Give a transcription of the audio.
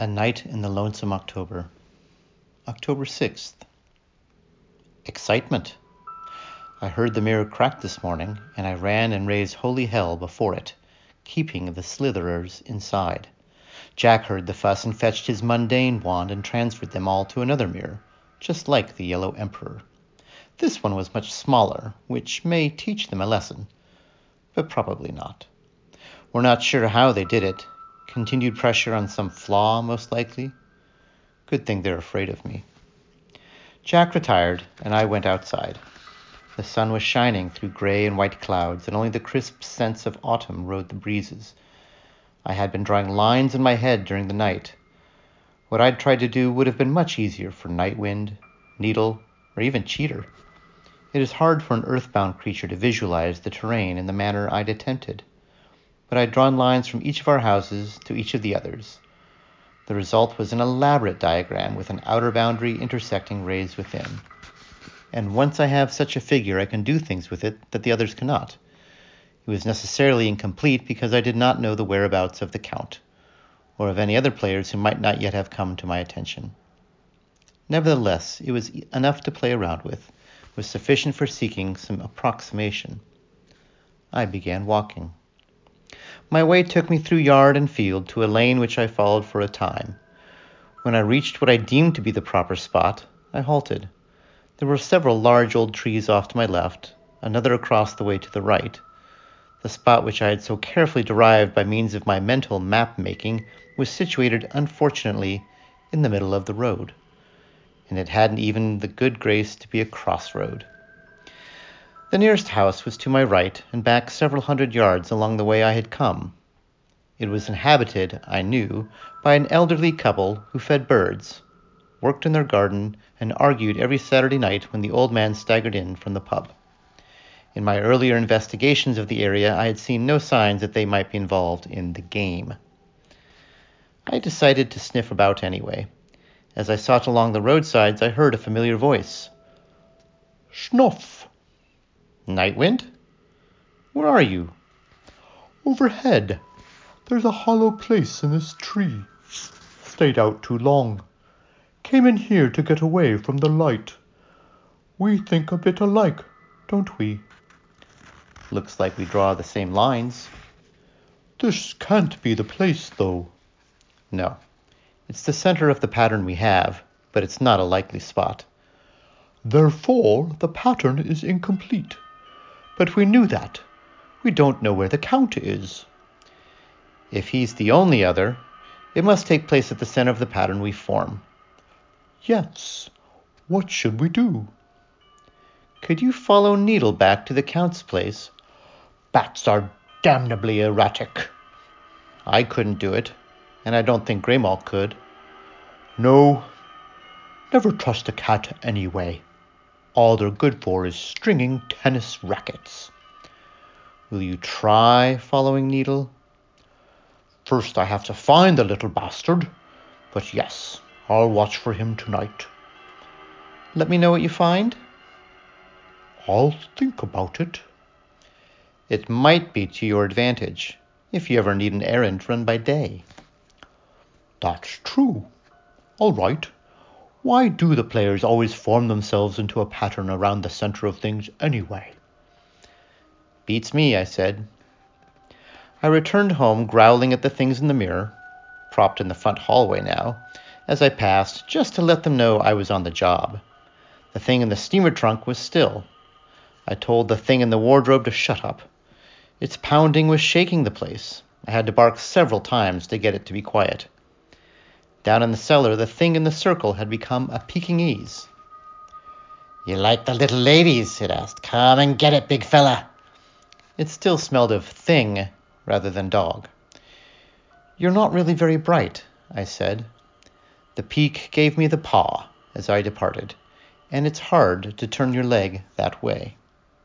A Night in the Lonesome October. October 6th. Excitement! I heard the mirror crack this morning, and I ran and raised holy hell before it, keeping the slitherers inside. Jack heard the fuss and fetched his mundane wand and transferred them all to another mirror, just like the Yellow Emperor. This one was much smaller, which may teach them a lesson, but probably not. We're not sure how they did it, Continued pressure on some flaw, most likely. Good thing they're afraid of me. Jack retired, and I went outside. The sun was shining through gray and white clouds, and only the crisp scents of autumn rode the breezes. I had been drawing lines in my head during the night. What I'd tried to do would have been much easier for Nightwind, Needle, or even Cheeter. It is hard for an earthbound creature to visualize the terrain in the manner I'd attempted but I had drawn lines from each of our houses to each of the others. The result was an elaborate diagram with an outer boundary intersecting rays within. And once I have such a figure, I can do things with it that the others cannot. It was necessarily incomplete because I did not know the whereabouts of the Count, or of any other players who might not yet have come to my attention. Nevertheless, it was enough to play around with, was sufficient for seeking some approximation. I began walking. My way took me through yard and field to a lane which I followed for a time. When I reached what I deemed to be the proper spot, I halted. There were several large old trees off to my left, another across the way to the right. The spot which I had so carefully derived by means of my mental map making was situated, unfortunately, in the middle of the road, and it hadn't even the good grace to be a crossroad. The nearest house was to my right and back several hundred yards along the way I had come. It was inhabited, I knew, by an elderly couple who fed birds, worked in their garden, and argued every Saturday night when the old man staggered in from the pub. In my earlier investigations of the area, I had seen no signs that they might be involved in the game. I decided to sniff about anyway. As I sought along the roadsides, I heard a familiar voice. Schnuff! Nightwind? Where are you? Overhead. There's a hollow place in this tree. Stayed out too long. Came in here to get away from the light. We think a bit alike, don't we? Looks like we draw the same lines. This can't be the place, though. No. It's the center of the pattern we have, but it's not a likely spot. Therefore, the pattern is incomplete. But we knew that. We don't know where the Count is. If he's the only other, it must take place at the center of the pattern we form. Yes. What should we do? Could you follow Needle back to the Count's place? Bats are damnably erratic. I couldn't do it, and I don't think Graymalk could. No. Never trust a cat anyway. All they're good for is stringing tennis rackets. Will you try following Needle? First, I have to find the little bastard. But yes, I'll watch for him tonight. Let me know what you find. I'll think about it. It might be to your advantage if you ever need an errand run by day. That's true. All right. Why do the players always form themselves into a pattern around the center of things anyway? Beats me, I said. I returned home growling at the things in the mirror, propped in the front hallway now, as I passed, just to let them know I was on the job. The thing in the steamer trunk was still. I told the thing in the wardrobe to shut up. Its pounding was shaking the place. I had to bark several times to get it to be quiet. Down in the cellar, the thing in the circle had become a Pekingese. You like the little ladies? it asked. Come and get it, big fella. It still smelled of thing rather than dog. You're not really very bright, I said. The Peke gave me the paw as I departed, and it's hard to turn your leg that way.